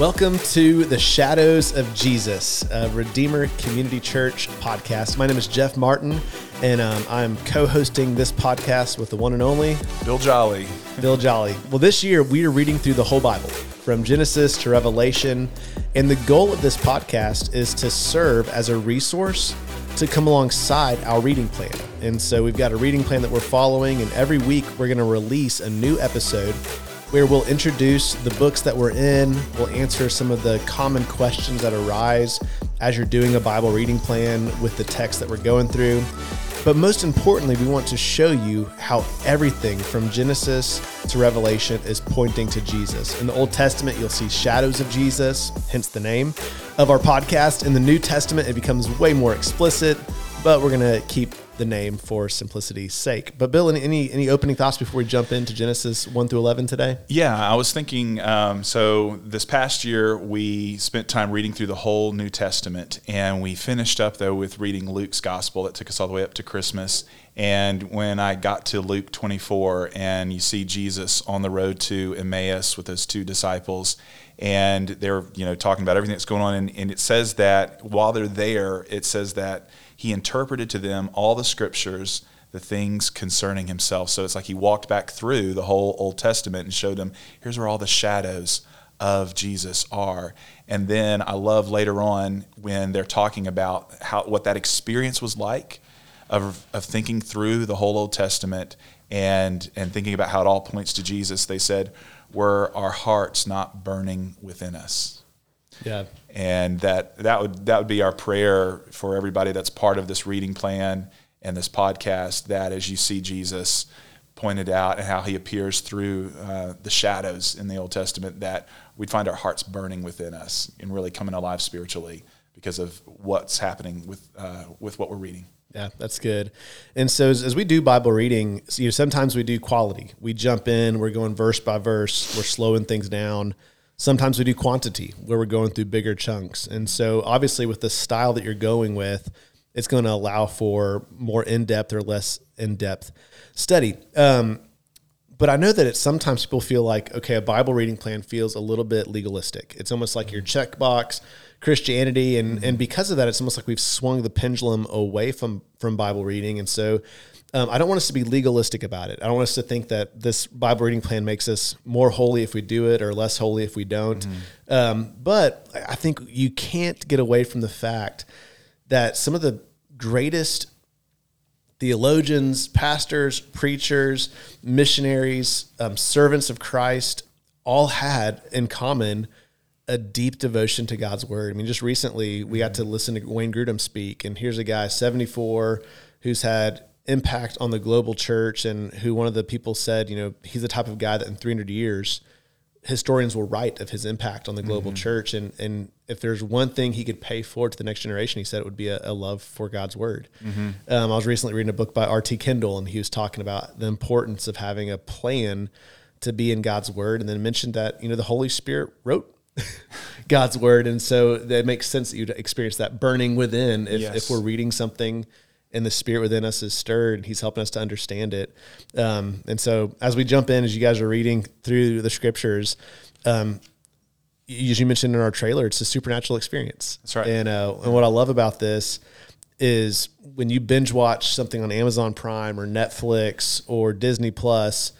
Welcome to the Shadows of Jesus, a Redeemer Community Church podcast. My name is Jeff Martin, and um, I'm co hosting this podcast with the one and only Bill Jolly. Bill Jolly. Well, this year we are reading through the whole Bible from Genesis to Revelation, and the goal of this podcast is to serve as a resource to come alongside our reading plan. And so we've got a reading plan that we're following, and every week we're going to release a new episode where we'll introduce the books that we're in, we'll answer some of the common questions that arise as you're doing a Bible reading plan with the text that we're going through. But most importantly, we want to show you how everything from Genesis to Revelation is pointing to Jesus. In the Old Testament, you'll see shadows of Jesus, hence the name of our podcast. In the New Testament, it becomes way more explicit, but we're going to keep the name for simplicity's sake. But Bill, any, any opening thoughts before we jump into Genesis one through eleven today? Yeah, I was thinking. Um, so this past year, we spent time reading through the whole New Testament, and we finished up though with reading Luke's Gospel. That took us all the way up to Christmas. And when I got to Luke 24, and you see Jesus on the road to Emmaus with those two disciples, and they're you know talking about everything that's going on, and, and it says that while they're there, it says that he interpreted to them all the scriptures, the things concerning himself. So it's like he walked back through the whole Old Testament and showed them here's where all the shadows of Jesus are. And then I love later on when they're talking about how what that experience was like of, of thinking through the whole Old Testament and and thinking about how it all points to Jesus. They said, were our hearts not burning within us? Yeah. And that that would that would be our prayer for everybody that's part of this reading plan and this podcast. That as you see Jesus pointed out and how he appears through uh, the shadows in the Old Testament, that we'd find our hearts burning within us and really coming alive spiritually because of what's happening with uh, with what we're reading. Yeah, that's good. And so as, as, we do Bible reading, you know, sometimes we do quality. We jump in, we're going verse by verse, we're slowing things down. Sometimes we do quantity where we're going through bigger chunks. And so, obviously, with the style that you're going with, it's going to allow for more in depth or less in depth study. Um, but I know that it's sometimes people feel like, okay, a Bible reading plan feels a little bit legalistic. It's almost like your checkbox Christianity, and and because of that, it's almost like we've swung the pendulum away from from Bible reading, and so um, I don't want us to be legalistic about it. I don't want us to think that this Bible reading plan makes us more holy if we do it or less holy if we don't. Mm-hmm. Um, but I think you can't get away from the fact that some of the greatest theologians, pastors, preachers, missionaries, um, servants of Christ all had in common a deep devotion to God's word. I mean, just recently we got to listen to Wayne Grudem speak, and here's a guy, 74, who's had impact on the global church and who one of the people said, you know, he's the type of guy that in 300 years, historians will write of his impact on the global mm-hmm. church. And, and if there's one thing he could pay forward to the next generation, he said it would be a, a love for God's word. Mm-hmm. Um, I was recently reading a book by R.T. Kendall, and he was talking about the importance of having a plan to be in God's word, and then mentioned that, you know, the Holy Spirit wrote God's word. And so that makes sense that you'd experience that burning within if, yes. if we're reading something and the spirit within us is stirred. He's helping us to understand it. Um, and so, as we jump in, as you guys are reading through the scriptures, um, as you mentioned in our trailer, it's a supernatural experience. That's right. And, uh, and what I love about this is when you binge watch something on Amazon Prime or Netflix or Disney Plus,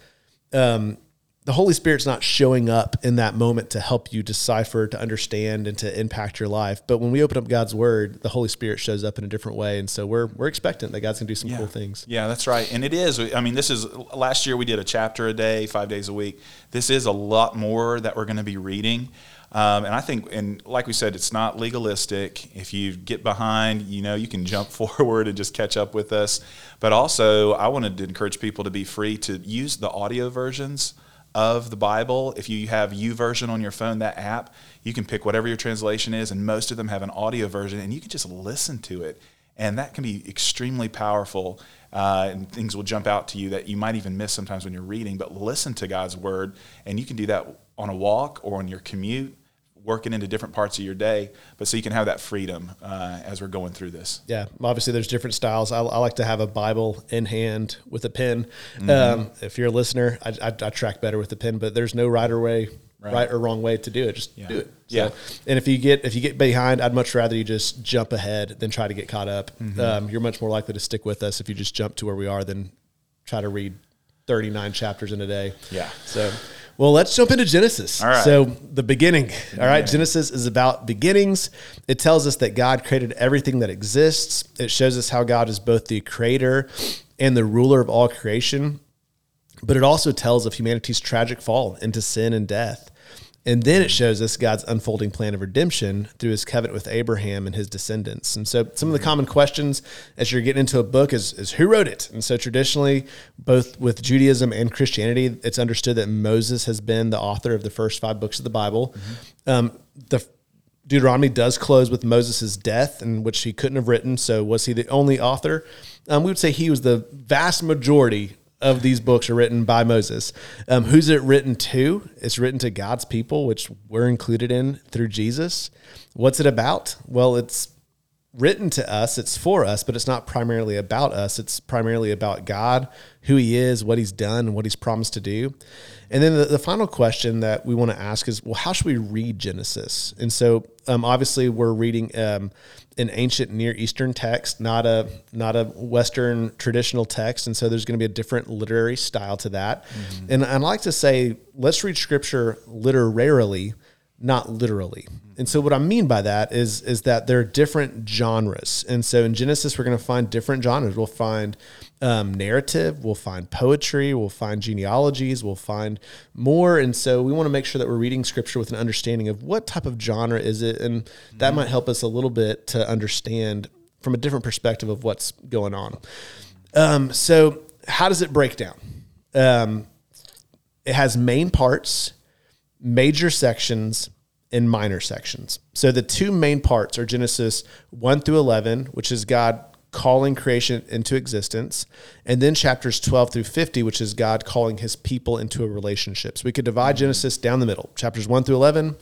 um, the Holy Spirit's not showing up in that moment to help you decipher, to understand, and to impact your life. But when we open up God's Word, the Holy Spirit shows up in a different way, and so we're we're expectant that God's gonna do some yeah. cool things. Yeah, that's right, and it is. I mean, this is last year we did a chapter a day, five days a week. This is a lot more that we're going to be reading. Um, and I think, and like we said, it's not legalistic. If you get behind, you know, you can jump forward and just catch up with us. But also, I wanted to encourage people to be free to use the audio versions of the Bible. If you have U YouVersion on your phone, that app, you can pick whatever your translation is, and most of them have an audio version, and you can just listen to it. And that can be extremely powerful, uh, and things will jump out to you that you might even miss sometimes when you're reading. But listen to God's word, and you can do that on a walk or on your commute working into different parts of your day, but so you can have that freedom uh, as we're going through this. Yeah, obviously there's different styles. I, I like to have a Bible in hand with a pen. Mm-hmm. Um, if you're a listener, I, I, I, track better with a pen, but there's no right or way right. Right. or wrong way to do it. Just Yeah. do it. So, Yeah. And if you get if you get behind, I'd much rather you just jump ahead than try to get caught up. Mm-hmm. Um, you're much more likely to stick with us if you just jump to where we are than try to read 39 chapters in a day. Yeah. So, well, let's jump into Genesis. All right. So, the beginning. All right. Genesis is about beginnings. It tells us that God created everything that exists. It shows us how God is both the creator and the ruler of all creation. But it also tells of humanity's tragic fall into sin and death. And then it shows us God's unfolding plan of redemption through his covenant with Abraham and his descendants. And so some of the common questions as you're getting into a book is, is who wrote it? And so traditionally, both with Judaism and Christianity, it's understood that Moses has been the author of the first five books of the Bible. Um, the Deuteronomy does close with Moses' death, in which he couldn't have written. So was he the only author? Um, we would say he was the vast majority of these books are written by Moses. Um, who's it written to? It's written to God's people, which we're included in through Jesus. What's it about? Well, it's written to us, it's for us, but it's not primarily about us. It's primarily about God, who He is, what He's done, and what He's promised to do. And then the, the final question that we want to ask is, well, how should we read Genesis? And so, um, obviously, we're reading um, an ancient Near Eastern text, not a not a Western traditional text, and so there's going to be a different literary style to that. Mm-hmm. And I like to say, let's read Scripture literarily not literally. And so what I mean by that is is that there are different genres. And so in Genesis we're going to find different genres. We'll find um, narrative, we'll find poetry, we'll find genealogies, we'll find more. And so we want to make sure that we're reading scripture with an understanding of what type of genre is it, and that might help us a little bit to understand from a different perspective of what's going on. Um, so how does it break down? Um, it has main parts major sections and minor sections. So the two main parts are Genesis 1 through 11, which is God calling creation into existence, and then chapters 12 through 50, which is God calling his people into a relationship. So we could divide mm-hmm. Genesis down the middle, chapters 1 through 11,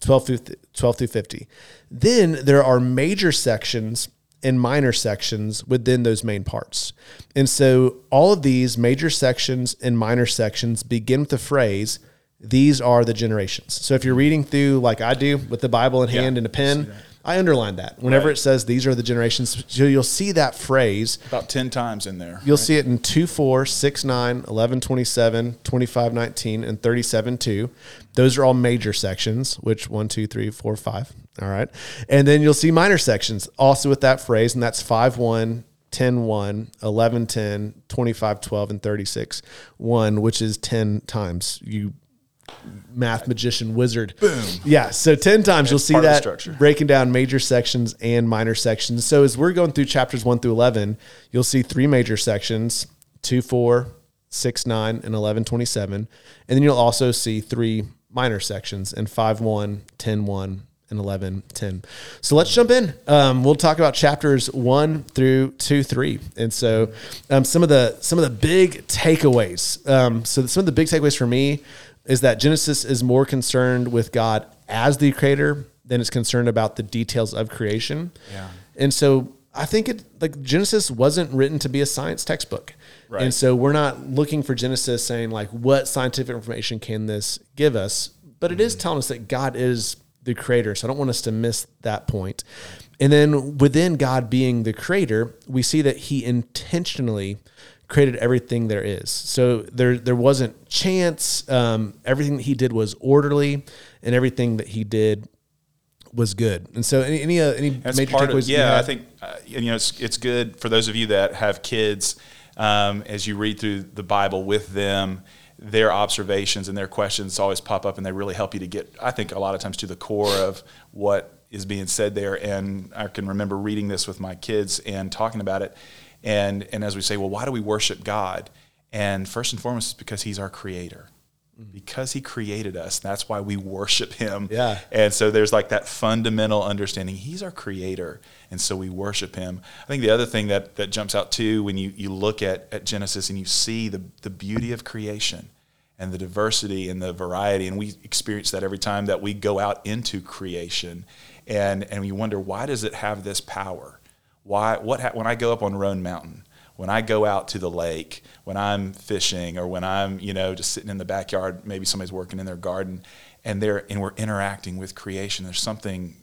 12 through, 12 through 50. Then there are major sections and minor sections within those main parts. And so all of these major sections and minor sections begin with the phrase, these are the generations. So if you're reading through like I do with the Bible in hand and a pen, I underline that. Whenever Right. it says these are the generations, so you'll see that phrase. About 10 times in there. You'll see it in 2, 4, 6, 9, 11, 27, 25, 19, and 37, 2. Those are all major sections, which 1, 2, 3, 4, 5. All right. And then you'll see minor sections also with that phrase, and that's 5, 1, 10, 1, 11, 10, 25, 12, and 36, 1, which is 10 times. You math magician wizard. Boom. Yeah. So 10 times you'll see part of the that breaking down major sections and minor sections. So as we're going through chapters 1 through 11, you'll see three major sections 2, 4, 6, 9, and 11, 27. And then you'll also see three minor sections in 5, 1, 10, 1, and 11, 10. So let's jump in. Um, we'll talk about chapters 1 through 2, 3. And so um, some of the some of the big takeaways. Um, so some of the big takeaways for me is that Genesis is more concerned with God as the creator than it's concerned about the details of creation. Yeah. And so I think it like Genesis wasn't written to be a science textbook. Right. And so we're not looking for Genesis saying like what scientific information can this give us, but it is mm-hmm. telling us that God is the creator. So I don't want us to miss that point. And then within God being the creator, we see that he intentionally created everything there is. So there there wasn't chance. Um, everything that he did was orderly, and everything that he did was good. And so any any, uh, any major part of, takeaways? you yeah, I think uh, you know it's it's good for those of you that have kids um, as you read through the Bible with them. Their observations and their questions always pop up, and they really help you to get. I think a lot of times to the core of what is being said there. And I can remember reading this with my kids and talking about it. And and as we say, well, why do we worship God? And first and foremost, it's because He's our Creator. Mm. Because He created us, that's why we worship Him. Yeah. And so there's like that fundamental understanding. He's our creator. And so we worship him. I think the other thing that, that jumps out too when you, you look at, at Genesis and you see the, the beauty of creation and the diversity and the variety. And we experience that every time that we go out into creation. And, and we wonder, why does it have this power? Why, what ha- when I go up on Roan Mountain, when I go out to the lake, when I'm fishing, or when I'm, you know, just sitting in the backyard, maybe somebody's working in their garden, and they're and we're interacting with creation. There's something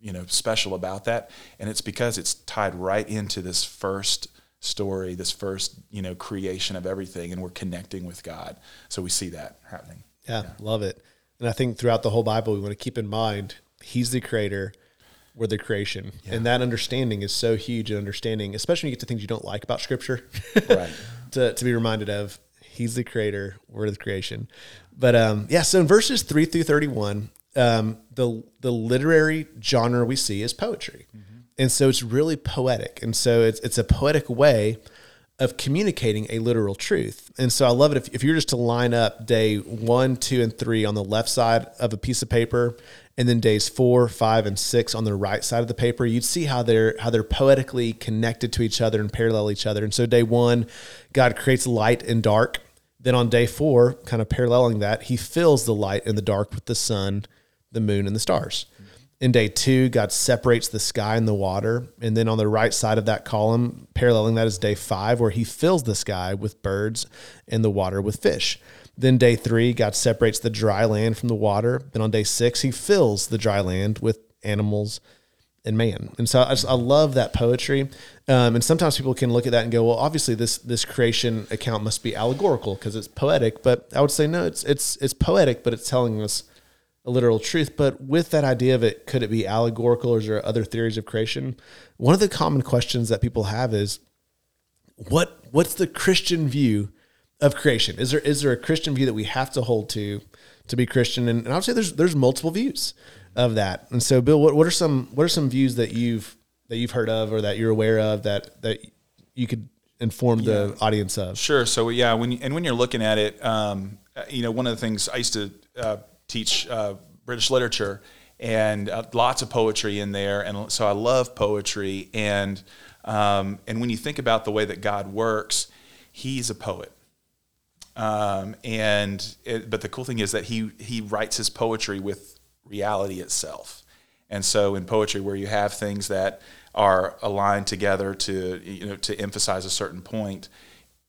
you know special about that, and it's because it's tied right into this first story, this first you know creation of everything, and we're connecting with God. So we see that happening. Yeah, yeah. love it. And I think throughout the whole Bible, we want to keep in mind He's the creator we're the creation. Yeah. And that understanding is so huge and understanding, especially when you get to things you don't like about scripture. right. to, to be reminded of he's the creator, we're the creation. But um, yeah, so in verses three through 31, um, the, the literary genre we see is poetry. Mm-hmm. And so it's really poetic. And so it's, it's a poetic way of communicating a literal truth. And so I love it if, if you're just to line up day one, two, and three on the left side of a piece of paper and then days four, five, and six on the right side of the paper, you'd see how they're how they're poetically connected to each other and parallel each other. And so day one, God creates light and dark. Then on day four, kind of paralleling that, he fills the light and the dark with the sun, the moon, and the stars. In day two, God separates the sky and the water. And then on the right side of that column, paralleling that is day five, where he fills the sky with birds and the water with fish. Then day three, God separates the dry land from the water. Then on day six, he fills the dry land with animals and man. And so I, just, I love that poetry. Um, and sometimes people can look at that and go, well, obviously this this creation account must be allegorical because it's poetic. But I would say no, it's it's it's poetic, but it's telling us a literal truth. But with that idea of it, could it be allegorical or is there other theories of creation? One of the common questions that people have is what what's the Christian view of creation? Is there is there a Christian view that we have to hold to to be Christian? And, and I would say there's there's multiple views of that. And so, Bill, what, what are some what are some views that you've that you've heard of or that you're aware of that that you could inform yeah. the audience of? Sure. So yeah, when you, and when you're looking at it, um, you know, one of the things I used to uh, teach uh, British literature and uh, lots of poetry in there, and so I love poetry. And um, and when you think about the way that God works, He's a poet. Um, and it, but the cool thing is that he he writes his poetry with reality itself. And so in poetry, where you have things that are aligned together to you know to emphasize a certain point,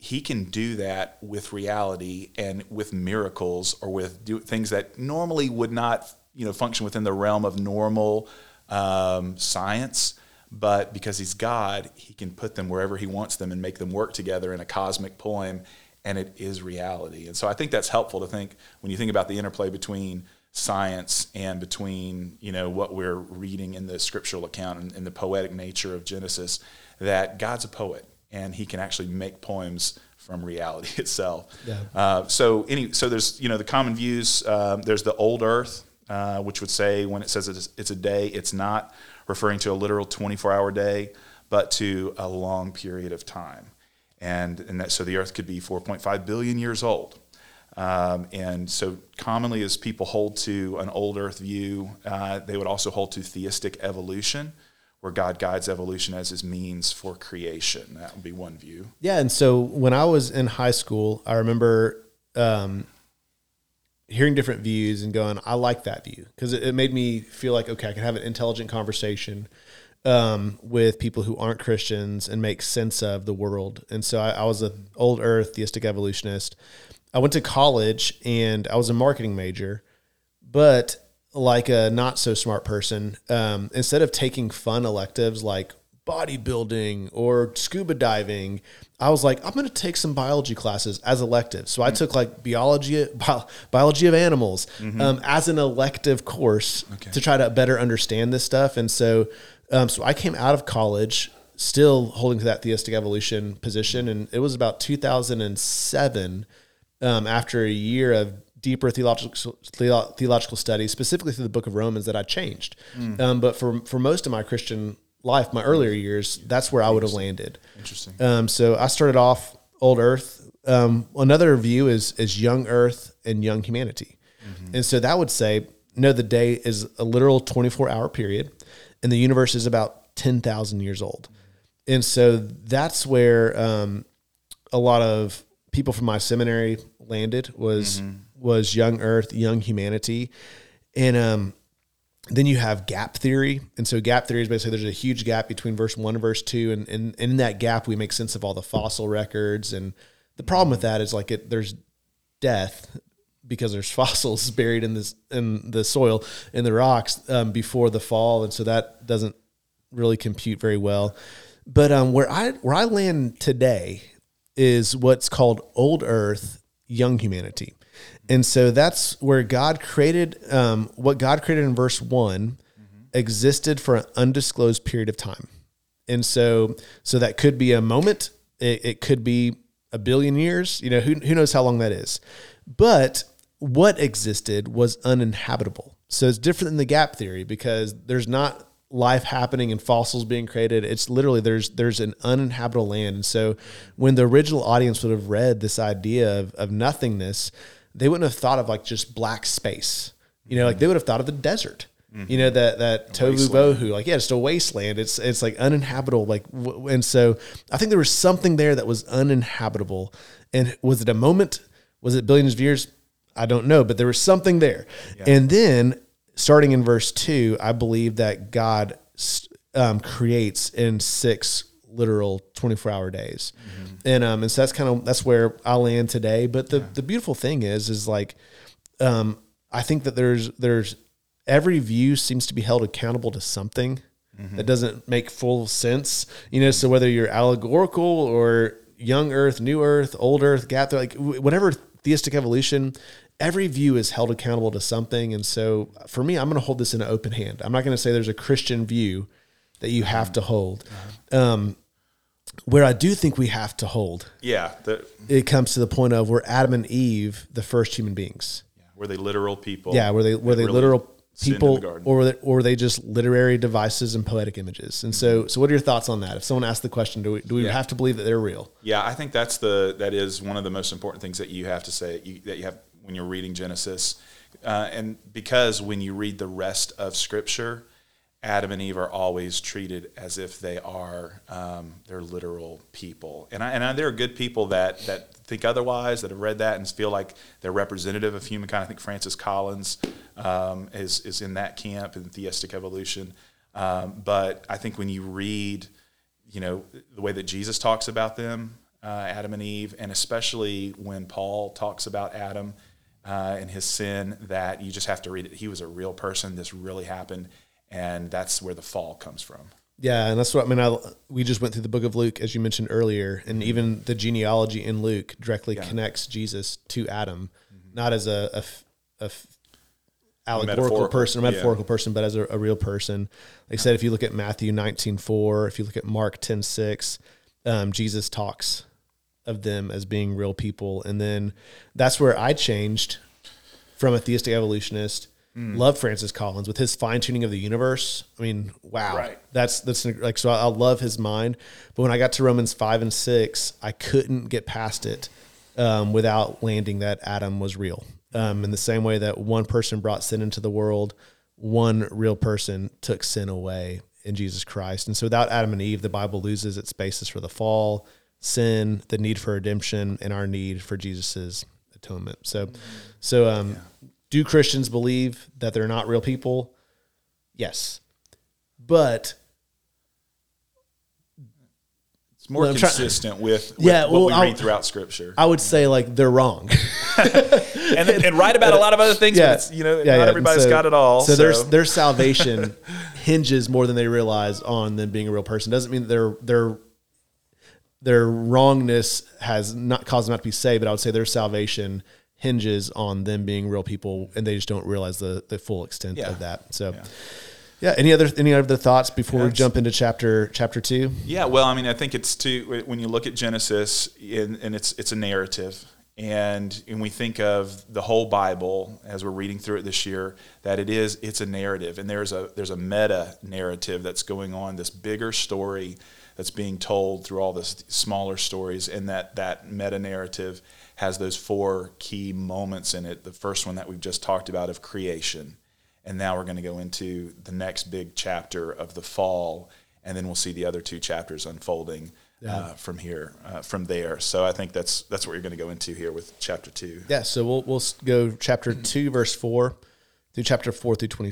he can do that with reality and with miracles or with do, things that normally would not you know function within the realm of normal um, science. But because he's God, he can put them wherever he wants them and make them work together in a cosmic poem and it is reality. And so I think that's helpful to think when you think about the interplay between science and between you know what we're reading in the scriptural account and, and the poetic nature of Genesis, that God's a poet and He can actually make poems from reality itself. Yeah. Uh, so any so there's you know the common views. Um, there's the old Earth, uh, which would say when it says it's, it's a day, it's not referring to a literal 24 hour day, but to a long period of time and, and that, so the Earth could be 4.5 billion years old. Um, and so, commonly, as people hold to an old Earth view, uh, they would also hold to theistic evolution, where God guides evolution as his means for creation. That would be one view. Yeah. And so, when I was in high school, I remember um, hearing different views and going, I like that view because it, it, made me feel like, okay, I can have an intelligent conversation um, with people who aren't Christians and make sense of the world. And so I, I was an old earth theistic evolutionist. I went to college and I was a marketing major, but like a not so smart person, um, instead of taking fun electives like bodybuilding or scuba diving, I was like, I'm going to take some biology classes as electives. So I mm-hmm. took like biology, bi- biology of animals mm-hmm. um, as an elective course okay. to try to better understand this stuff. And so um, so I came out of college still holding to that theistic evolution position, and it was about 2007 um, after a year of deeper theological theological studies, specifically through the Book of Romans, that I changed. Mm. Um, but for for most of my Christian life, my earlier years, that's where I would have landed. Interesting. Um, so I started off old Earth. Um, another view is is young Earth and young humanity, mm-hmm. and so that would say no, the day is a literal 24 hour period and the universe is about 10,000 years old. And so that's where um, a lot of people from my seminary landed was mm-hmm. Was young earth, young humanity. And um, then you have gap theory. And so gap theory is basically there's a huge gap between verse 1 and verse 2 and, and, and in that gap we make sense of all the fossil records and the problem with that is like it there's death because there's fossils buried in this in the soil in the rocks um, before the fall, and so that doesn't really compute very well. But um, where I where I land today is what's called old Earth, young humanity, and so that's where God created um, what God created in verse one existed for an undisclosed period of time, and so so that could be a moment, it, it could be a billion years, you know, who who knows how long that is, but what existed was uninhabitable. So it's different than the gap theory because there's not life happening and fossils being created. It's literally there's there's an uninhabitable land. And so when the original audience would have read this idea of, of nothingness, they wouldn't have thought of like just black space. You know, like they would have thought of the desert. You know that that tohu bohu, like yeah, it's a wasteland. It's it's like uninhabitable. Like w- and so I think there was something there that was uninhabitable. And was it a moment? Was it billions of years? I don't know, but there was something there. And then starting in verse two, I believe that God um, creates in six literal 24 hour days. And, um, and so that's kind of, that's where I land today. But the, the beautiful thing is, is like, um, I think that there's, there's every view seems to be held accountable to something that doesn't make full sense, you know? So whether you're allegorical or young earth, new earth, old earth, gap, like whatever theistic evolution, every view is held accountable to something. And so for me, I'm going to hold this in an open hand. I'm not going to say there's a Christian view that you have to hold. Um, where I do think we have to hold, Yeah, the, it comes to the point of where Adam and Eve, the first human beings, were they literal people? yeah, were they were they really literal people, or were they, or were they just literary devices and poetic images? And so, so what are your thoughts on that? If someone asks the question, do we do we. Yeah. have to believe that they're real? Yeah, I think that's the that is one of the most important things that you have to say you, that you have when you're reading Genesis, uh, and because when you read the rest of Scripture, Adam and Eve are always treated as if they are um, they're literal people, and I, and I, there are good people that that think otherwise that have read that and feel like they're representative of humankind. I think Francis Collins um, is is in that camp in theistic evolution, um, but I think when you read you know the way that Jesus talks about them, uh, Adam and Eve, and especially when Paul talks about Adam uh, and his sin, that you just have to read it. He was a real person. This really happened, and that's where the fall comes from. Yeah, and that's what I mean. I, we just went through the book of Luke, as you mentioned earlier, and even the genealogy in Luke directly connects Jesus to Adam, not as a a allegorical Metaphorical, person, a yeah. metaphorical person, but as a, a real person. Like I said, if you look at Matthew nineteen four, if you look at Mark ten six, um, Jesus talks of them as being real people, and then that's where I changed from a theistic evolutionist. Hmm. Love Francis Collins with his fine tuning of the universe. I mean, wow, Right. that's that's like so. I, I love his mind, but when I got to Romans five and six, I couldn't get past it um, without landing that Adam was real. Um, in the same way that one person brought sin into the world, one real person took sin away in Jesus Christ. And so without Adam and Eve, the Bible loses its basis for the fall, sin, the need for redemption, and our need for Jesus's atonement. So, so um, do Christians believe that they're not real people? Yes, but It's more Well, consistent with, with Yeah, what we I'll- read throughout Scripture, I would say like they're wrong. and, and write about a lot of other things. but it's, you know, yeah, not yeah. everybody's So- got it all. So, So, their their salvation hinges more than they realize on them being a real person. Doesn't mean that their their their wrongness has not caused them not to be saved, but I would say their salvation hinges on them being real people, and they just don't realize the the full extent Yeah. of that. So. Yeah. Any other any other thoughts before we jump into chapter chapter two? Yeah, well, I mean, I think it's too when you look at Genesis, and, and it's it's a narrative, and and we think of the whole Bible as we're reading through it this year, that it is it's a narrative, and there's a there's a meta narrative that's going on, this bigger story that's being told through all the smaller stories, and that that meta narrative has those four key moments in it. The first one that we've just talked about of creation, and now we're going to go into the next big chapter of the fall. And then we'll see the other two chapters unfolding uh, from here uh, from there. So i think that's that's what you're going to go into here with chapter two. Yeah, so we'll we'll go chapter two, verse four, through chapter four through twenty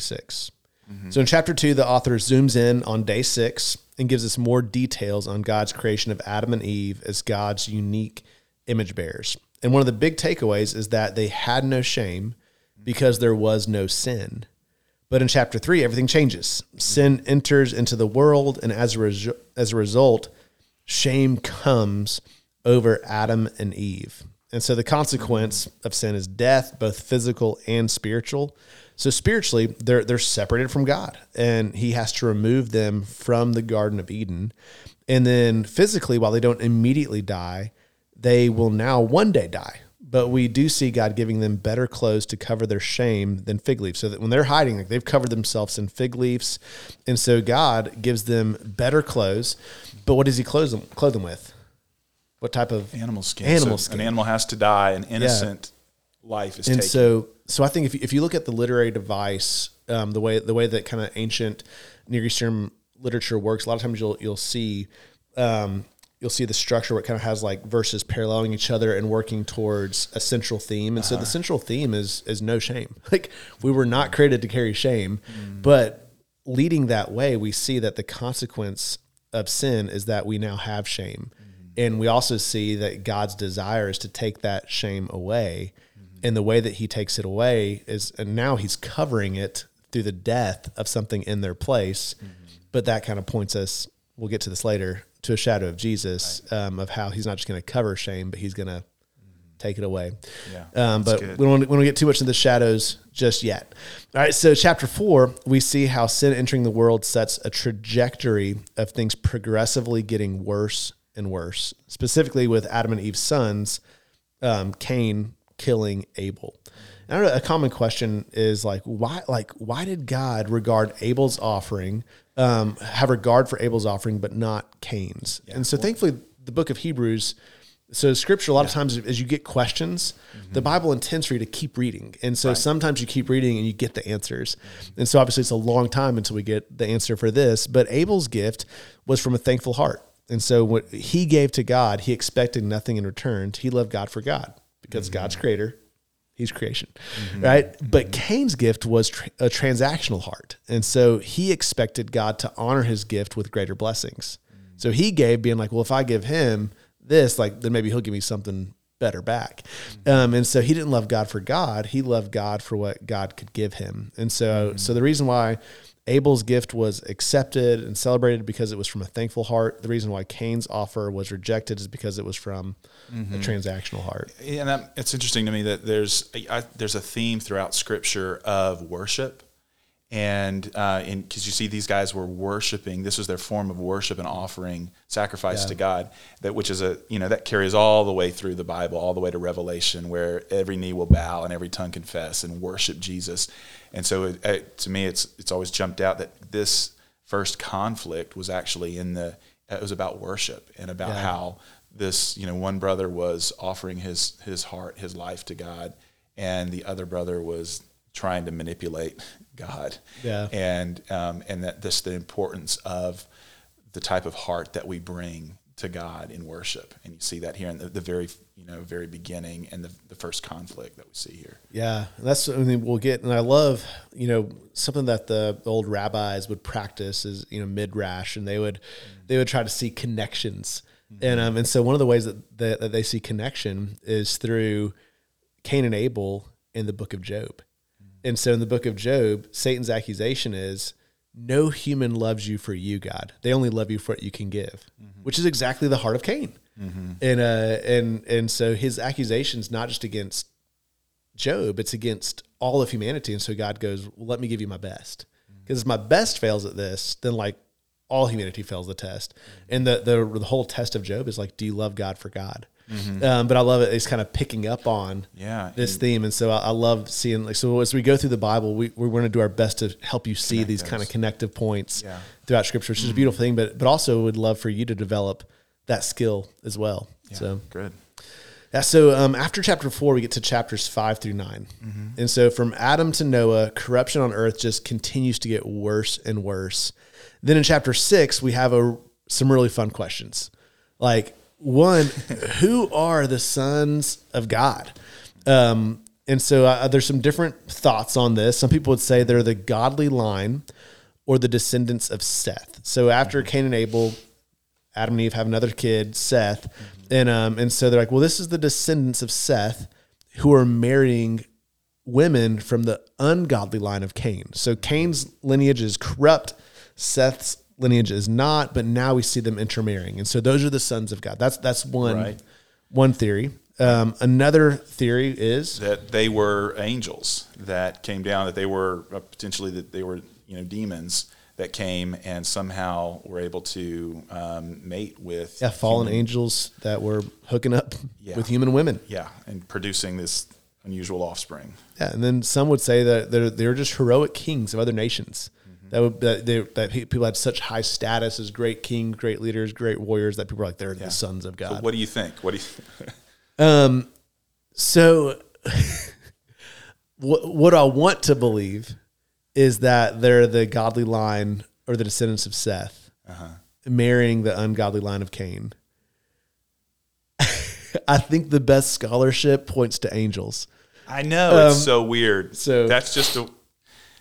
So in chapter two, the author zooms in on day six and gives us more details on God's creation of Adam and Eve as God's unique image bearers. And one of the big takeaways is that they had no shame because there was no sin. But in chapter three, everything changes. Sin enters into the world, and as a, resu- as a result, shame comes over Adam and Eve. And so the consequence of sin is death, both physical and spiritual. So spiritually, they're they're separated from God, and He has to remove them from the Garden of Eden. And then physically, while they don't immediately die, they will now one day die. But we do see God giving them better clothes to cover their shame than fig leaves. So that when they're hiding, like they've covered themselves in fig leaves. And so God gives them better clothes. But what does he clothe them, clothe them with? What type of Animal skin. Animal So skin. An animal has to die. An innocent life is and taken. so so I think if you, if you look at the literary device, um, the way the way that kind of ancient Near Eastern literature works, a lot of times you'll you'll see um, you'll see the structure where it kind of has like verses paralleling each other and working towards a central theme. And so the uh-huh. central theme is is no shame. Like we were not created to carry shame, mm. but leading that way, we see that the consequence of sin is that we now have shame. Mm-hmm. And we also see that God's desire is to take that shame away. Mm-hmm. And the way that he takes it away is, and now he's covering it through the death of something in their place. Mm-hmm. But that kind of points us, we'll get to this later, to a shadow of Jesus, um, of how he's not just going to cover shame, but he's going to take it away. Yeah, Um, but good. we don't, want to- we don't get too much into the shadows just yet. All right. So, chapter four, we see how sin entering the world sets a trajectory of things progressively getting worse and worse, specifically with Adam and Eve's sons, um, Cain killing Abel. And I don't know, a common question is like, why, like, why did God regard Abel's offering, um, have regard for Abel's offering, but not Cain's? and so, thankfully, the book of Hebrews so scripture a lot of times as you get questions the bible intends for you to keep reading. And so sometimes you keep reading and you get the answers. And so obviously it's a long time until we get the answer for this but abel's gift was from a thankful heart. And so what he gave to god he expected nothing in return. He loved god for god because god's creator He's creation, mm-hmm. right? Mm-hmm. But Cain's gift was tr- a transactional heart. And so he expected God to honor his gift with greater blessings. Mm. So he gave, being like, well, if I give him this, like, then maybe he'll give me something better back. Mm-hmm. Um, and so he didn't love God for God. He loved God for what God could give him. And so, so the reason why Abel's gift was accepted and celebrated because it was from a thankful heart. The reason why Cain's offer was rejected is because it was from a mm-hmm. transactional heart. and that, it's interesting to me that there's I, there's a theme throughout Scripture of worship, and uh, because you see these guys were worshiping, this was their form of worship and offering sacrifice to God. That which is a you know that carries all the way through the Bible, all the way to Revelation, where every knee will bow and every tongue confess and worship Jesus. And so it, it, to me, it's it's always jumped out that this first conflict was actually in the it was about worship and about Yeah. how this you know one brother was offering his his heart his life to god and the other brother was trying to manipulate god Yeah. and um, and that this the importance of the type of heart that we bring to god in worship and you see that here in the, the very you know very beginning and the, the first conflict that we see here Yeah, and that's mean we'll get. And I love, you know, something that the old rabbis would practice is, you know, midrash, and they would they would try to see connections. And um, and so one of the ways that, that that they see connection is through Cain and Abel in the book of Job. And so in the book of Job, Satan's accusation is no human loves you for you, God. They only love you for what you can give, mm-hmm. which is exactly the heart of Cain. Mm-hmm. And uh and and so his accusation's not just against Job, it's against all of humanity. And so God goes, well, let me give you my best. Mm-hmm. Because if my best fails at this, then like all humanity fails the test. And the, the the whole test of Job is like, do you love God for God? Um, but I love it. It's kind of picking up on Yeah, this theme. And so I, I love seeing like, so as we go through the Bible, we, we're going to do our best to help you see these kind of connective points Yeah. throughout scripture, which is a beautiful thing, but, but also would love for you to develop that skill as well. So good yeah, so um, after chapter four, we get to chapters five through 9 And so from Adam to Noah, corruption on earth just continues to get worse and worse. Then in chapter six, we have a, some really fun questions. Like, one, who are the sons of God? Um, and so uh, there's some different thoughts on this. Some people would say they're the godly line or the descendants of Seth. So after Cain and Abel, Adam and Eve have another kid, Seth, and um, and so they're like, well, this is the descendants of Seth who are marrying women from the ungodly line of Cain. So Cain's lineage is corrupt, Seth's lineage is not, but now we see them intermarrying, and so those are the sons of God. That's that's one Right. one theory. Um, another theory is that they were angels that came down, that they were uh, potentially that they were you know demons that came and somehow were able to um, mate with yeah, fallen angels that were hooking up Yeah. with human women. yeah, and producing this unusual offspring. Yeah, and then some would say that they're they're just heroic kings of other nations. That would that, they, that people had such high status as great kings, great leaders, great warriors that people are like they're the sons of So God. what do you think? What do you? Um, so what what I want to believe is that they're the godly line or the descendants of Seth marrying the ungodly line of Cain. I think the best scholarship points to angels. I know it's Um, so weird. so- that's just a.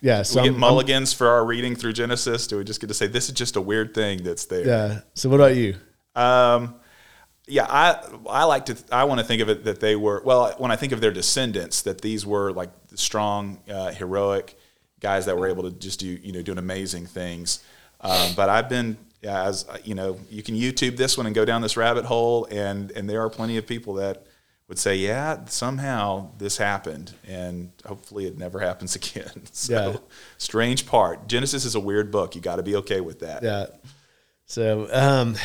Yeah, so we I'm- get mulligans for our reading through Genesis? Do we just get to say this is just a weird thing that's there? yeah. So what about you? Um, yeah, I I like to I want to think of it that they were well when I think of their descendants that these were like strong, uh, heroic guys that were able to just do you know doing amazing things. Um, but I've been as you know you can YouTube this one and go down this rabbit hole and and there are plenty of people that would say yeah somehow this happened and hopefully it never happens again. so Yeah. strange part Genesis is a weird book. You got to be okay with that. Yeah. So, um,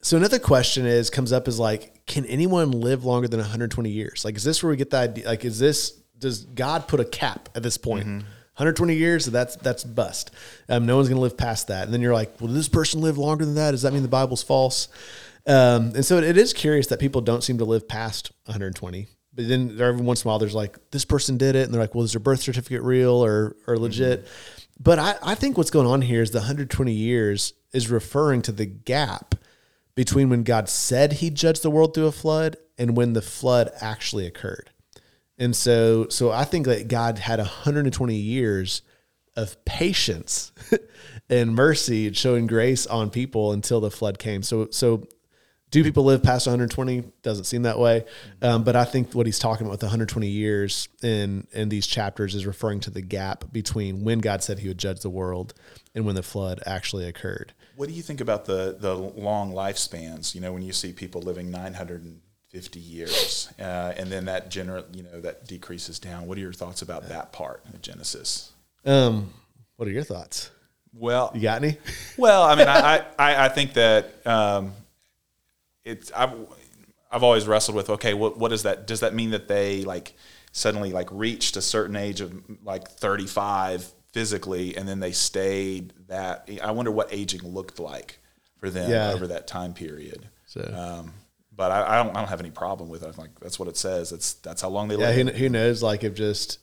so another question is comes up is like, can anyone live longer than 120 years? Like, is this where we get the idea? Like, is this does God put a cap at this point? 120 years, that's that's bust. Um, no one's going to live past that. And then you're like, well, did this person live longer than that? Does that mean the Bible's false? Um, and so it, it is curious that people don't seem to live past 120. But then every once in a while, there's like this person did it, and they're like, well, is their birth certificate real or or legit? But I, I think what's going on here is the 120 years is referring to the gap between when God said he judged the world through a flood and when the flood actually occurred. And so so I think that God had 120 years of patience and mercy and showing grace on people until the flood came. So so do people live past 120? Doesn't seem that way. Um, but I think what he's talking about with 120 years in in these chapters is referring to the gap between when God said he would judge the world and when the flood actually occurred. What do you think about the the long lifespans? You know, when you see people living 950 years, uh, and then that general, you know, that decreases down. What are your thoughts about that part of Genesis? Um, what are your thoughts? Well, You got any? well, I mean, I, I, I think that um, it's I've I've always wrestled with okay, what what does that does that mean that they like suddenly like reached a certain age of like 35 physically and then they stayed that I wonder what aging looked like for them Yeah. over that time period. So Um, but I, I don't I don't have any problem with it. I'm like that's what it says. It's that's how long they yeah, live. who, who knows? Like if just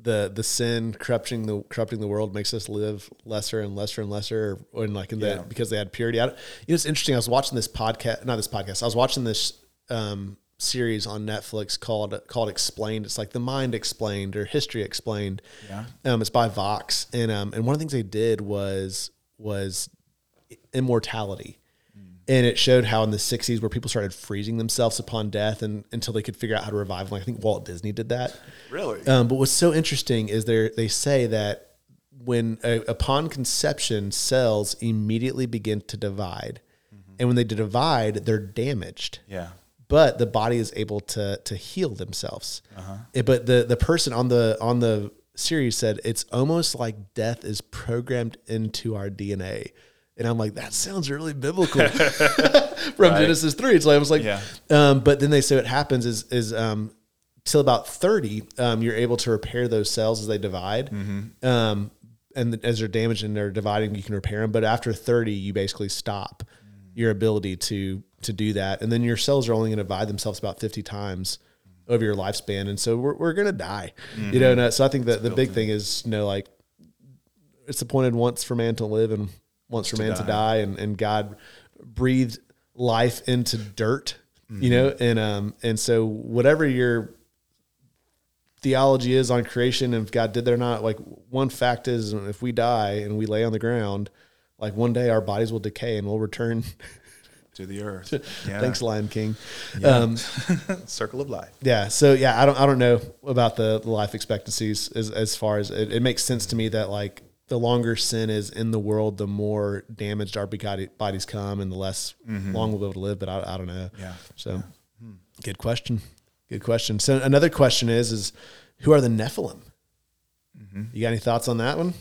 the the sin corrupting the corrupting the world makes us live lesser and lesser and lesser, in like in Yeah. the because they had purity. I, you know, it's interesting. I was watching this podcast, not this podcast. I was watching this um, series on Netflix called called Explained. It's like the mind explained or history explained. Yeah. Um, it's by Vox, and um, and one of the things they did was was immortality. And it showed how in the 60s where people started freezing themselves upon death and until they could figure out how to revive them. Like I think Walt Disney did that. Really? Um, but what's so interesting is they they say that when uh, upon conception, cells immediately begin to divide, and when they divide, they're damaged. yeah. But the body is able to to heal themselves. Eh, But the the person on the on the series said it's almost like death is programmed into our DNA. And I'm like, that sounds really biblical from Genesis three. It's like I was like, Yeah. um, but then they say what happens is is um, till about thirty, um, you're able to repair those cells as they divide. Um, and as they're damaged and they're dividing, you can repair them. But after thirty, you basically stop your ability to to do that, and then your cells are only going to divide themselves about fifty times over your lifespan, and so we're, we're going to die. You know, and uh, so I think that the big thing is, you know, like it's appointed once for man to live and once for man to die, and, and God breathed life into dirt, you know, and um and so whatever your theology is on creation and if God did that or not, like one fact is if we die and we lay on the ground, like one day our bodies will decay and we'll return to the earth. Yeah. Thanks, Lion King. Um, Circle of life. yeah. So yeah, I don't I don't know about the, the life expectancies as as far as it, it makes sense to me that like the longer sin is in the world, the more damaged our bodies come, and the less long we'll be able to live. But I, I don't know. Yeah. So, good question. Good question. So another question is is who are the Nephilim? You got any thoughts on that one?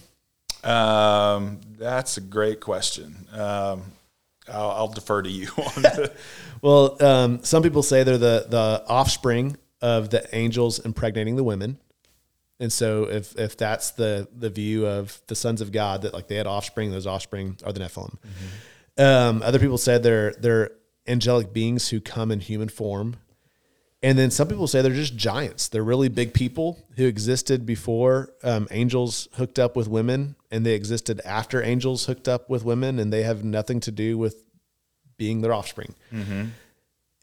Um, that's a great question. Um, I'll, I'll defer to you on the, Well, um, some people say they're the the offspring of the angels impregnating the women, and so if if that's the the view of the sons of God that like they had offspring, those offspring are the Nephilim. Um, other people said they're they're angelic beings who come in human form, and then some people say they're just giants. They're really big people who existed before um, angels hooked up with women, and they existed after angels hooked up with women, and they have nothing to do with being their offspring.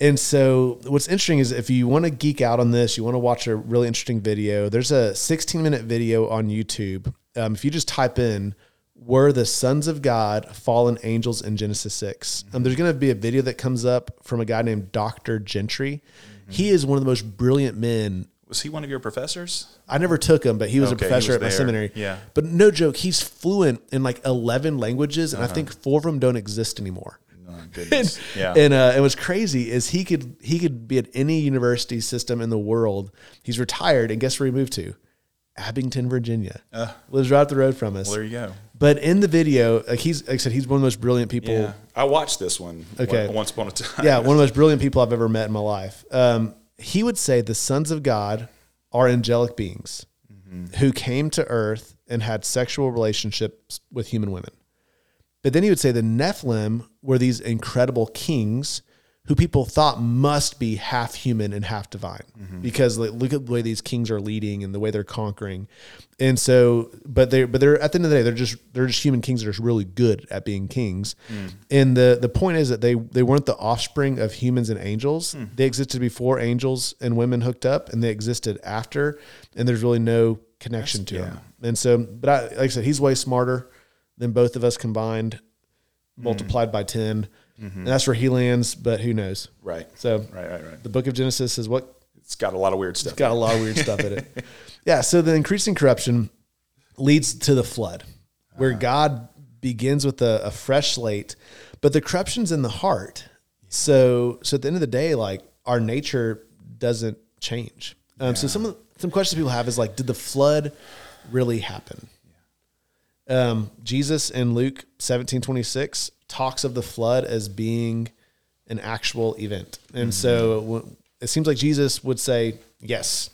And so, what's interesting is if you want to geek out on this, you want to watch a really interesting video. There's a 16 minute video on YouTube. Um, if you just type in "Were the sons of God fallen angels in Genesis 6?" Um, there's going to be a video that comes up from a guy named Dr. Gentry. He is one of the most brilliant men was he one of your professors? I never took him, but he was Okay, a professor was at my there. seminary. Yeah. But no joke, he's fluent in like 11 languages, and Uh-huh. I think four of them don't exist anymore. Goodness. yeah. And uh, and what's crazy is he could he could be at any university system in the world. He's retired, and guess where he moved to? Abingdon, Virginia. Lives right up the road from us. Uh. well, there you go. but in the video, like he's like I said, he's one of the most brilliant people. Yeah. I watched this one Okay. once upon a time. yeah, one of the most brilliant people I've ever met in my life. Um, he would say the sons of God are angelic beings who came to earth and had sexual relationships with human women. But then he would say the Nephilim were these incredible kings who people thought must be half human and half divine mm-hmm. because like, look at the way these kings are leading and the way they're conquering. And so, but they, but they're at the end of the day, they're just they're just human kings that are really good at being kings. Mm. And the the point is that they they weren't the offspring of humans and angels. Mm. They existed before angels and women hooked up, and they existed after. And there's really no connection to them. And so, but I, like I said, he's way smarter than both of us combined, Mm-hmm. multiplied by 10. Mm-hmm. And that's where he lands, but who knows? Right. So Right, right, right. the book of Genesis is what It's got a lot of weird stuff. got a lot of weird stuff in it. Yeah. So the increasing corruption leads to the flood, where ah. God begins with a, a fresh slate, but the corruption's in the heart. So, so at the end of the day, like our nature doesn't change. Um, So some some questions people have is like, did the flood really happen? Um, Jesus in Luke seventeen twenty six talks of the flood as being an actual event. And so it seems like Jesus would say, yes,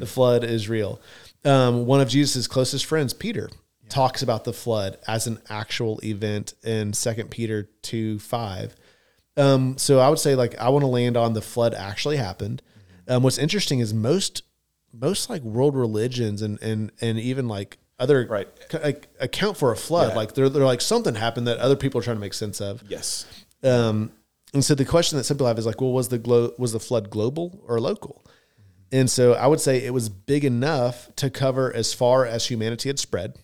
the flood is real. Um, one of Jesus' closest friends, Peter, talks about the flood as an actual event in Second Peter 2 5. Um, so I would say, like, I want to land on the flood actually happened. Um, what's interesting is most, most like world religions and, and, and even like other Right. like account for a flood. Yeah. Like they're, they're like something happened that other people are trying to make sense of. Yes. Um, and so the question that some people have is like, well, was the glo- was the flood global or local? And so I would say it was big enough to cover as far as humanity had spread,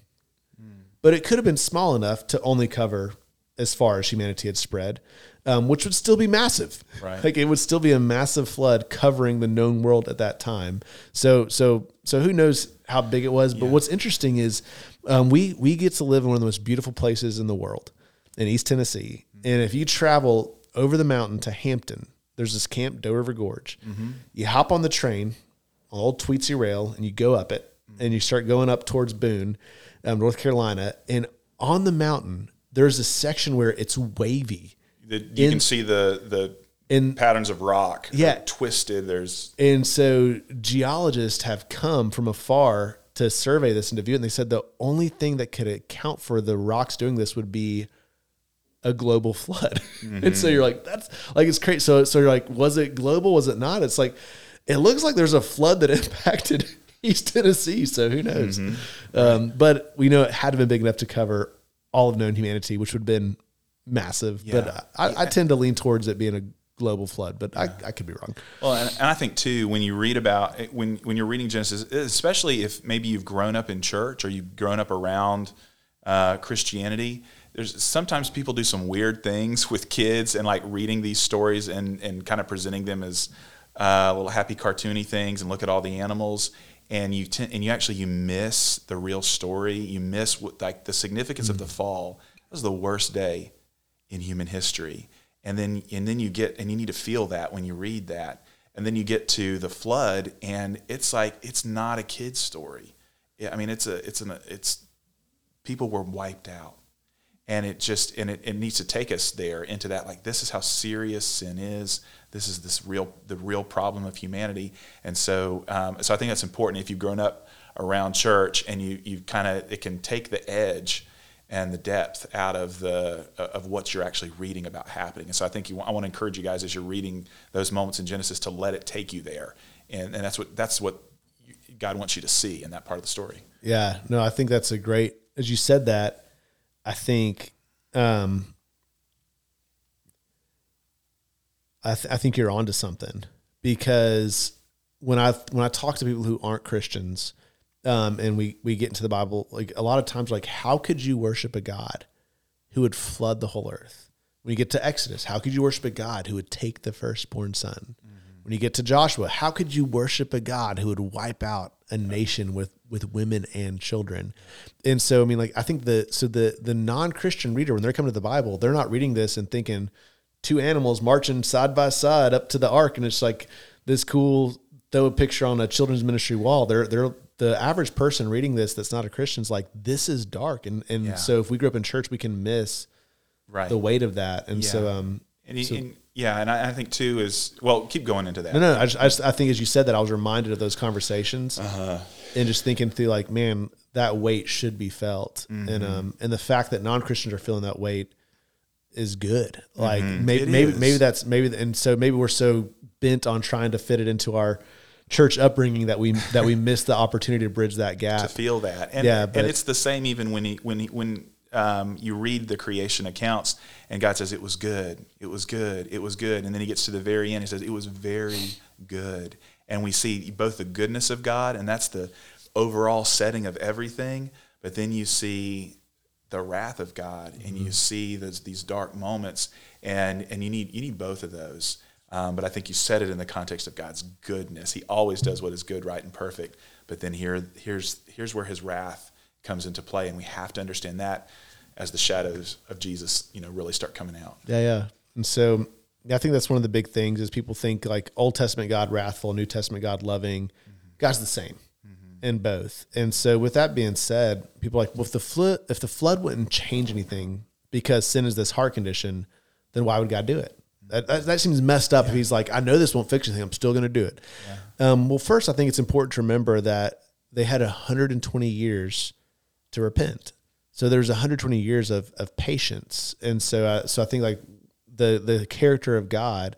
but it could have been small enough to only cover as far as humanity had spread, um, which would still be massive. Right. Like it would still be a massive flood covering the known world at that time. So so so who knows how big it was? But what's interesting is um, we we get to live in one of the most beautiful places in the world, in East Tennessee. And if you travel over the mountain to Hampton, there's this camp, Doe River Gorge. You hop on the train on old Tweetsie rail and you go up it and you start going up towards Boone, um, North Carolina. And on the mountain, there's a section where it's wavy. The, you In- can see the the In patterns of rock. Yeah. Twisted. There's And so geologists have come from afar to survey this and to view it. And they said the only thing that could account for the rocks doing this would be a global flood. and so you're like, that's like, it's crazy. So, so you're like, was it global? Was it not? It's like, it looks like there's a flood that impacted East Tennessee. So who knows? Um, but we know it had to have been big enough to cover all of known humanity, which would have been massive. Yeah. But I, I tend to lean towards it being a global flood, but I, I could be wrong. Well, and, and I think too, when you read about it, when when you're reading Genesis, especially if maybe you've grown up in church or you've grown up around uh, Christianity. There's sometimes people do some weird things with kids and like reading these stories and, and kind of presenting them as uh, little happy cartoony things and look at all the animals and you t- and you actually you miss the real story. You miss what, like the significance mm-hmm. of the mm. fall. It was the worst day in human history, and then and then you get and you need to feel that when you read that, and then you get to the flood, and it's like it's not a kid's story. I mean it's a it's an it's people were wiped out, and it just and it, it needs to take us there into that like this is how serious sin is. This is this real the real problem of humanity. And so um, so I think that's important if you've grown up around church and you you kind of it can take the edge and the depth out of the of what you're actually reading about happening. And so I think you I want to encourage you guys as you're reading those moments in Genesis to let it take you there. And and that's what that's what God wants you to see in that part of the story. Yeah no I think that's a great as you said that I think um, I, th- I think you're onto something. Because when I when I talk to people who aren't Christians, um, and we we get into the Bible, like a lot of times, like how could you worship a God who would flood the whole earth? When you get to Exodus, how could you worship a God who would take the firstborn son? Mm-hmm. When you get to Joshua, how could you worship a God who would wipe out a nation with with women and children? And so, I mean, like I think the so the the non Christian reader when they're coming to the Bible, they're not reading this and thinking two animals marching side by side up to the ark, and it's like this cool throw a picture on a children's ministry wall. They're they're the average person reading this that's not a Christian's like this is dark, and and yeah. so if we grew up in church, we can miss right. the weight of that, and yeah. so um. And, so, and, yeah, and I, I, think too is well, keep going into that. No, no, I, just, I, just, I think as you said that, I was reminded of those conversations, uh-huh. and just thinking through like, man, that weight should be felt, mm-hmm. and um, and the fact that non Christians are feeling that weight is good. Like mm-hmm. maybe maybe maybe that's maybe and so maybe we're so bent on trying to fit it into our church upbringing that we that we miss the opportunity to bridge that gap. To feel that. And yeah, and it's the same even when he when he, when um, you read the creation accounts and God says it was good. It was good. It was good. And then he gets to the very end he says it was very good. And we see both the goodness of God and that's the overall setting of everything. But then you see the wrath of God, and mm-hmm. you see those, these dark moments, and and you need you need both of those. Um, but I think you said it in the context of God's goodness. He always does what is good, right, and perfect. But then here here's here's where His wrath comes into play, and we have to understand that as the shadows of Jesus, you know, really start coming out. Yeah, yeah. And so I think that's one of the big things is people think like Old Testament God wrathful, New Testament God loving. Mm-hmm. God's the same in both. And so, with that being said, people are like, well, if the flood, if the flood wouldn't change anything because sin is this heart condition, then why would God do it? That, that, that seems messed up. Yeah. If He's like, I know this won't fix anything, I'm still going to do it. Yeah. Um, well, first, I think it's important to remember that they had 120 years to repent. So there's 120 years of of patience, and so uh, so I think like the the character of God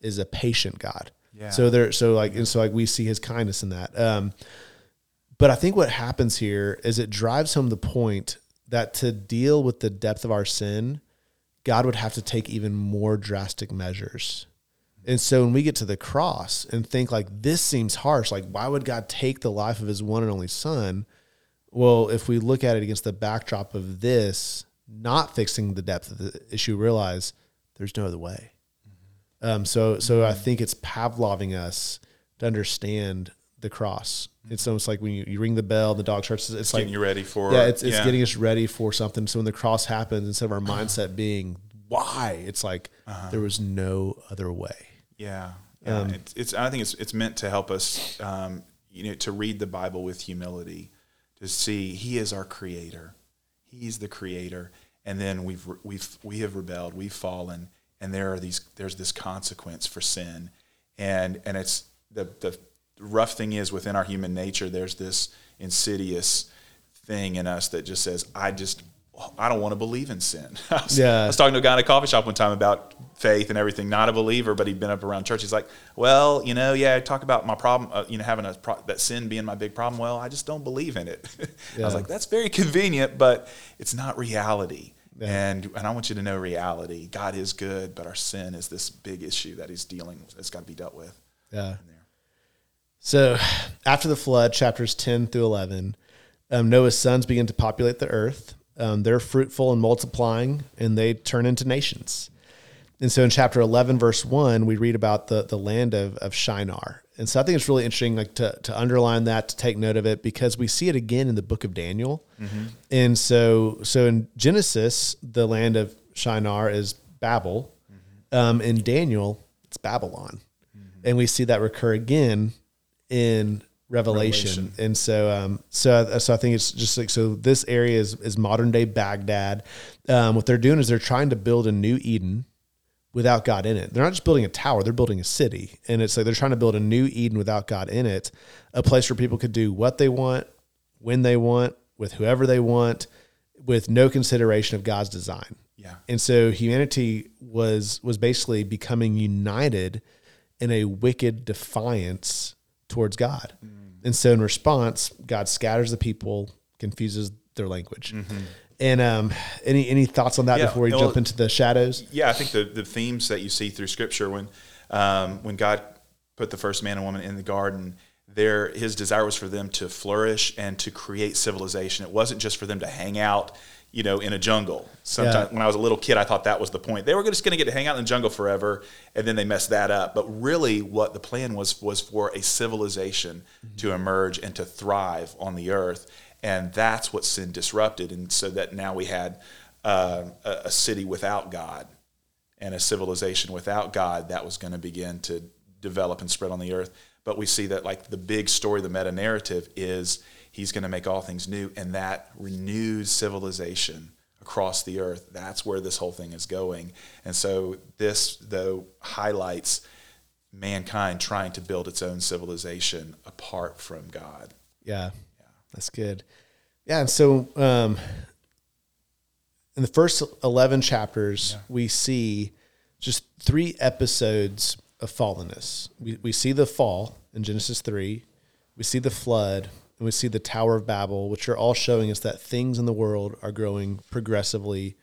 is a patient God. Yeah. So there, so like, and so like we see His kindness in that. Um, but I think what happens here is it drives home the point that to deal with the depth of our sin, God would have to take even more drastic measures. And so when we get to the cross and think like this seems harsh, like why would God take the life of his one and only son? Well, if we look at it against the backdrop of this, not fixing the depth of the issue, realize there's no other way. Mm-hmm. Um, so, so I think it's Pavloving us to understand the cross. It's almost like when you, you ring the bell, the dog starts. It's, like getting you ready for. Yeah, it's, it's yeah. getting us ready for something. So when the cross happens, instead of our mindset being why, it's like uh-huh. there was no other way. Yeah, yeah. Um, it's, it's, I think it's it's meant to help us, um, you know, to read the Bible with humility, to see He is our Creator, He's the Creator, and then we've we've we have rebelled, we've fallen, and there are these there's this consequence for sin, and and it's the the rough thing is within our human nature, there's this insidious thing in us that just says, I just, I don't want to believe in sin. I was, yeah. I was talking to a guy in a coffee shop one time about faith and everything, not a believer, but he'd been up around church. He's like, well, you know, yeah, I talk about my problem, uh, you know, having a pro- that sin being my big problem. Well, I just don't believe in it. Yeah. I was like, that's very convenient, but it's not reality. Yeah. And and I want you to know reality. God is good, but our sin is this big issue that He's dealing. with. It's got to be dealt with. Yeah. So after the flood, chapters 10 through 11, um, Noah's sons begin to populate the earth. um, they're fruitful and multiplying, and they turn into nations. And so in chapter 11, verse 1, we read about the, the land of, of Shinar. And so I think it's really interesting like to, to underline that, to take note of it, because we see it again in the book of Daniel. Mm-hmm. And so so in Genesis, the land of Shinar is Babel. Mm-hmm. Um, in Daniel, it's Babylon. Mm-hmm. And we see that recur again in Revelation. Revelation. And so, um, so, so I think it's just like, so this area is, is modern day Baghdad. Um, what they're doing is they're trying to build a new Eden without God in it. They're not just building a tower, they're building a city. And it's like they're trying to build a new Eden without God in it, a place where people could do what they want, when they want, with whoever they want, with no consideration of God's design. Yeah. And so humanity was was basically becoming united in a wicked defiance towards God. Mm. And so in response, God scatters the people, confuses their language. Mm-hmm. And um, any any thoughts on that yeah, before we well, jump into the shadows? Yeah, I think the, the themes that you see through Scripture when um, when God put the first man and woman in the garden, there his desire was for them to flourish and to create civilization. It wasn't just for them to hang out, you know, in a jungle. Sometimes yeah. when I was a little kid, I thought that was the point. They were just going to get to hang out in the jungle forever, and then they messed that up. But really, what the plan was was for a civilization mm-hmm. to emerge and to thrive on the earth and that's what sin disrupted and so that now we had uh, a, a city without god and a civilization without god that was going to begin to develop and spread on the earth but we see that like the big story the meta narrative is he's going to make all things new and that renews civilization across the earth that's where this whole thing is going and so this though highlights mankind trying to build its own civilization apart from god yeah that's good. Yeah, and so um, in the first eleven chapters, yeah. we see just three episodes of fallenness. We we see the fall in Genesis three, we see the flood, and we see the Tower of Babel, which are all showing us that things in the world are growing progressively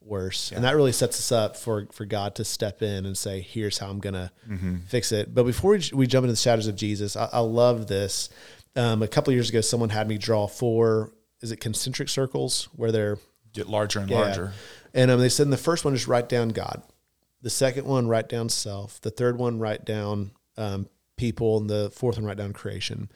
worse. Yeah. And that really sets us up for, for God to step in and say, here's how I'm going to mm-hmm. fix it. But before we, we jump into the shadows of Jesus, I, I love this um, a couple years ago, someone had me draw four. Is it concentric circles where they're get larger and yeah. larger? And um, they said in the first one, just write down God. The second one, write down self. The third one, write down um, people, and the fourth one, write down creation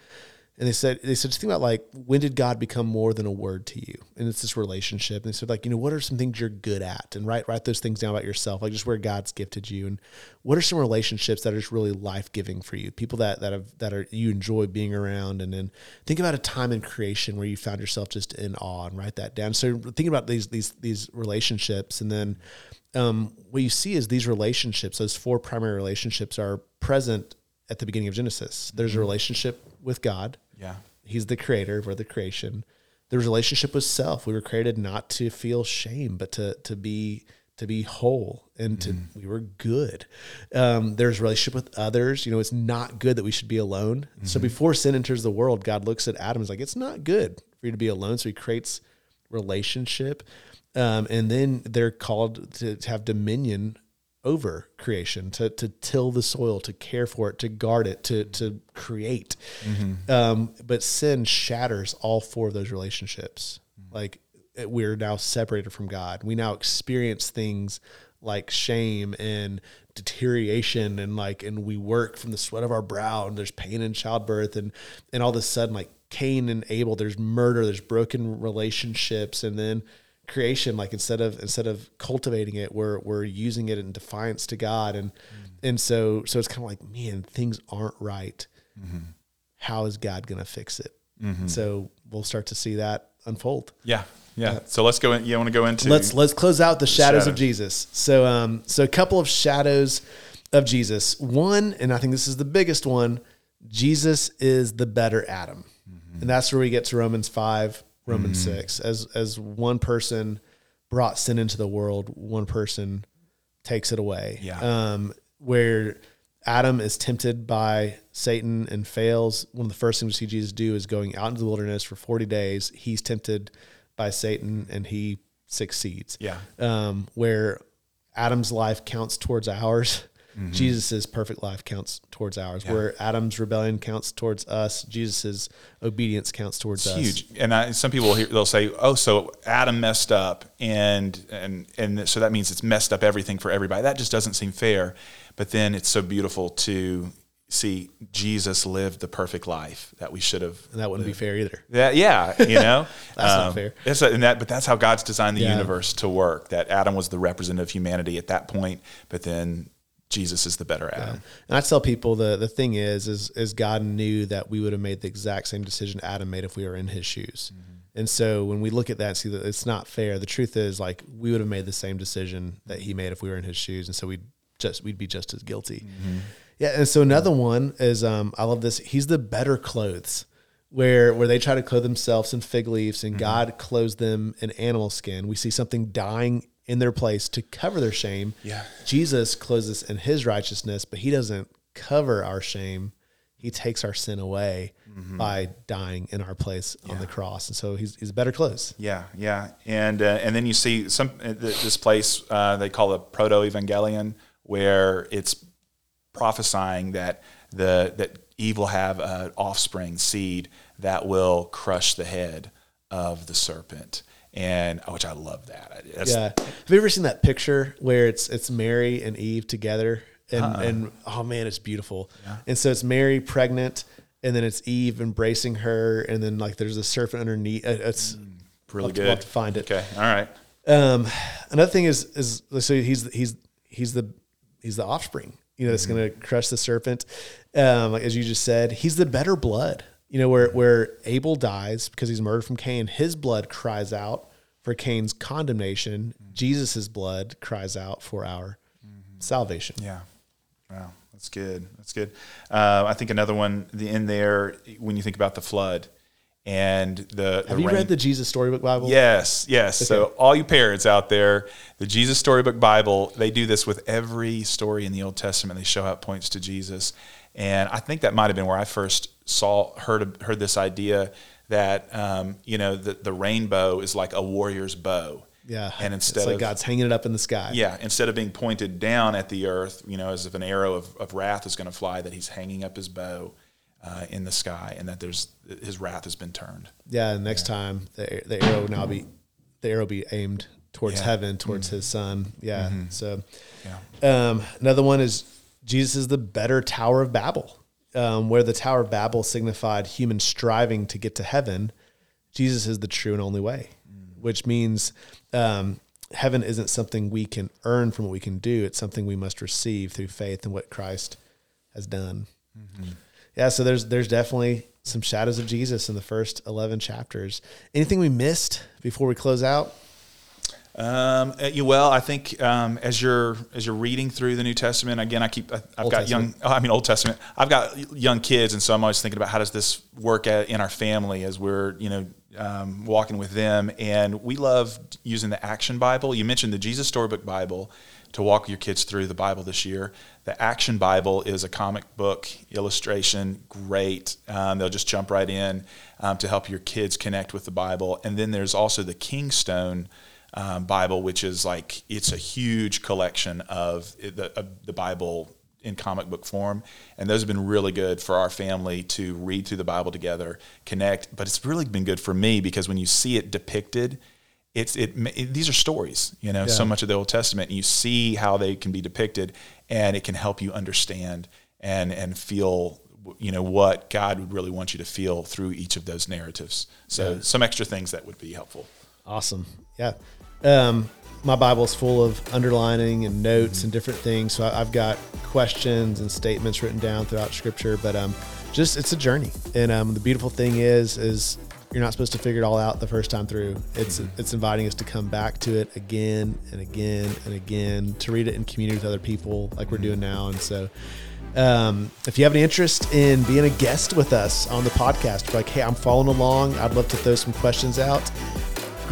and they said they said just think about like when did God become more than a word to you? And it's this relationship. And they said like you know what are some things you're good at and write write those things down about yourself like just where God's gifted you and what are some relationships that are just really life giving for you? People that that have that are you enjoy being around and then think about a time in creation where you found yourself just in awe and write that down. So think about these these these relationships and then um, what you see is these relationships, those four primary relationships, are present at the beginning of Genesis. There's a mm-hmm. relationship with God. Yeah. He's the creator, we're the creation. The relationship with self. We were created not to feel shame, but to to be to be whole and to mm. we were good. Um, there's relationship with others. You know, it's not good that we should be alone. Mm-hmm. So before sin enters the world, God looks at Adam and is like, it's not good for you to be alone. So he creates relationship. Um, and then they're called to, to have dominion over creation, to to till the soil, to care for it, to guard it, to to create. Mm-hmm. Um, but sin shatters all four of those relationships. Mm-hmm. Like we're now separated from God. We now experience things like shame and deterioration and like and we work from the sweat of our brow and there's pain in childbirth and and all of a sudden like Cain and Abel, there's murder, there's broken relationships, and then creation like instead of instead of cultivating it we're we're using it in defiance to god. And mm-hmm. and so so it's kind of like man things aren't right. Mm-hmm. How is god going to fix it? Mm-hmm. so we'll start to see that unfold. Yeah yeah. So let's go in you want to go into let's let's close out the shadows of jesus. So um so a couple of shadows of jesus. One and i think this is the biggest one jesus is the better adam. Mm-hmm. and that's where we get to romans 5 Romans mm-hmm. 6 as as one person brought sin into the world one person takes it away yeah um where Adam is tempted by Satan and fails. One of the first things we see Jesus do is going out into the wilderness for 40 days. He's tempted by Satan and he succeeds. Yeah. Um, where Adam's life counts towards ours. Mm-hmm. Jesus' perfect life counts towards ours. Where Adam's rebellion counts towards us, Jesus' obedience counts towards us. huge. And I, some people hear, they'll say, "Oh, so Adam messed up, and and and so that means it's messed up everything for everybody." That just doesn't seem fair. But then it's so beautiful to see Jesus lived the perfect life that we should have. And that wouldn't be fair either. That yeah, you know, That's not um, fair. That's a, and that, but that's how God's designed the Yeah. universe to work. That Adam was the representative of humanity at that point, but then Jesus is the better Adam. And I tell people the the thing is is is God knew that we would have made the exact same decision Adam made if we were in his shoes. Mm-hmm. And so when we look at that and see that it's not fair, the truth is like we would have made the same decision that he made if we were in his shoes. And so we'd just we'd be just as guilty. Mm-hmm. Yeah. And so another one is um I love this. He's the better clothes. Where where they try to clothe themselves in fig leaves and mm-hmm. God clothes them in animal skin. We see something dying in their place to cover their shame. Yeah. Jesus clothes us in his righteousness, but he doesn't cover our shame. He takes our sin away by dying in our place on the cross. And so he's, he's better clothes. Yeah, yeah, and uh, and then you see some uh, this place uh, they call a proto evangelion, where it's prophesying that the that Eve will have an offspring seed that will crush the head of the serpent, and which I love that. That's, Yeah. Have you ever seen that picture where it's it's Mary and Eve together? And, and oh man, it's beautiful. And so it's Mary pregnant, and then it's Eve embracing her, and then like there's a serpent underneath. Uh, It's really I'll have to- good. have to find it. Okay, all right. Um, another thing is is so he's he's he's the he's the offspring. You know, that's going to crush the serpent. Um, like as you just said, he's the better blood. You know, where where Abel dies because he's murdered from Cain, his blood cries out for Cain's condemnation. Jesus's blood cries out for our salvation. Yeah. Wow, that's good. That's good. Uh, I think another one the in there when you think about the flood and the Have the you rain- read the Jesus Storybook Bible? Yes, yes. So all you parents out there, the Jesus Storybook Bible, they do this with every story in the Old Testament. They show how it points to Jesus, and I think that might have been where I first saw heard heard this idea that um, you know the the rainbow is like a warrior's bow. Yeah. and it's instead like of God's hanging it up in the sky. yeah, instead of being pointed down at the earth, you know, as if an arrow of, of wrath is going to fly, that he's hanging up his bow uh, in the sky, and that there's his wrath has been turned. Yeah, and next time the the arrow will now be the arrow be aimed towards Yeah. Mm-hmm. heaven, towards his son. Yeah. So Yeah. um, another one is Jesus is the better Tower of Babel. Um, where the Tower of Babel signified human striving to get to heaven, Jesus is the true and only way, which means um, heaven isn't something we can earn from what we can do. It's something we must receive through faith in what Christ has done. Yeah, so there's there's definitely some shadows of Jesus in the first eleven chapters. Anything we missed before we close out? Um, uh, you, well, I think um, as you're as you're reading through the New Testament, again, I keep I, I've Old got Testament. young. I mean, Old Testament. I've got young kids, and so I'm always thinking about how does this work at, in our family as we're you know um, walking with them. And we love using the Action Bible. You mentioned the Jesus Storybook Bible to walk your kids through the Bible this year. The Action Bible is a comic book illustration, great. Um, they'll just jump right in um, to help your kids connect with the Bible. And then there's also the Kingstone um, Bible, which is like it's a huge collection of the, of the Bible in comic book form, and those have been really good for our family to read through the Bible together, connect. But it's really been good for me because when you see it depicted, it's it, it these are stories, you know, so much of the Old Testament. And you see how they can be depicted, and it can help you understand and and feel you know what God would really want you to feel through each of those narratives. So some extra things that would be helpful. Awesome. Yeah. Um, my Bible's full of underlining and notes and different things. So I, I've got questions and statements written down throughout Scripture. But um, just it's a journey, and um, the beautiful thing is is you're not supposed to figure it all out the first time through. It's it's inviting us to come back to it again and again and again to read it in community with other people like we're doing now. And so. Um, if you have any interest in being a guest with us on the podcast, like, hey, I'm following along. I'd love to throw some questions out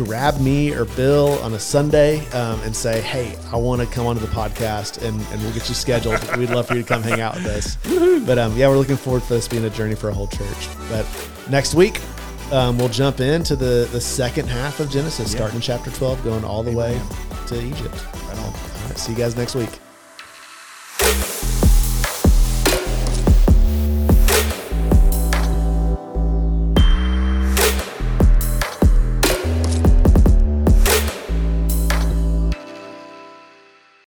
grab me or Bill on a Sunday um, and say, "Hey, I want to come onto the podcast," and, and we'll get you scheduled. We'd love for you to come hang out with us. But um, yeah, we're looking forward for this being a journey for a whole church. But next week, um, we'll jump into the the second half of Genesis, starting chapter twelve, going all the way to Egypt. Um, all right, see you guys next week.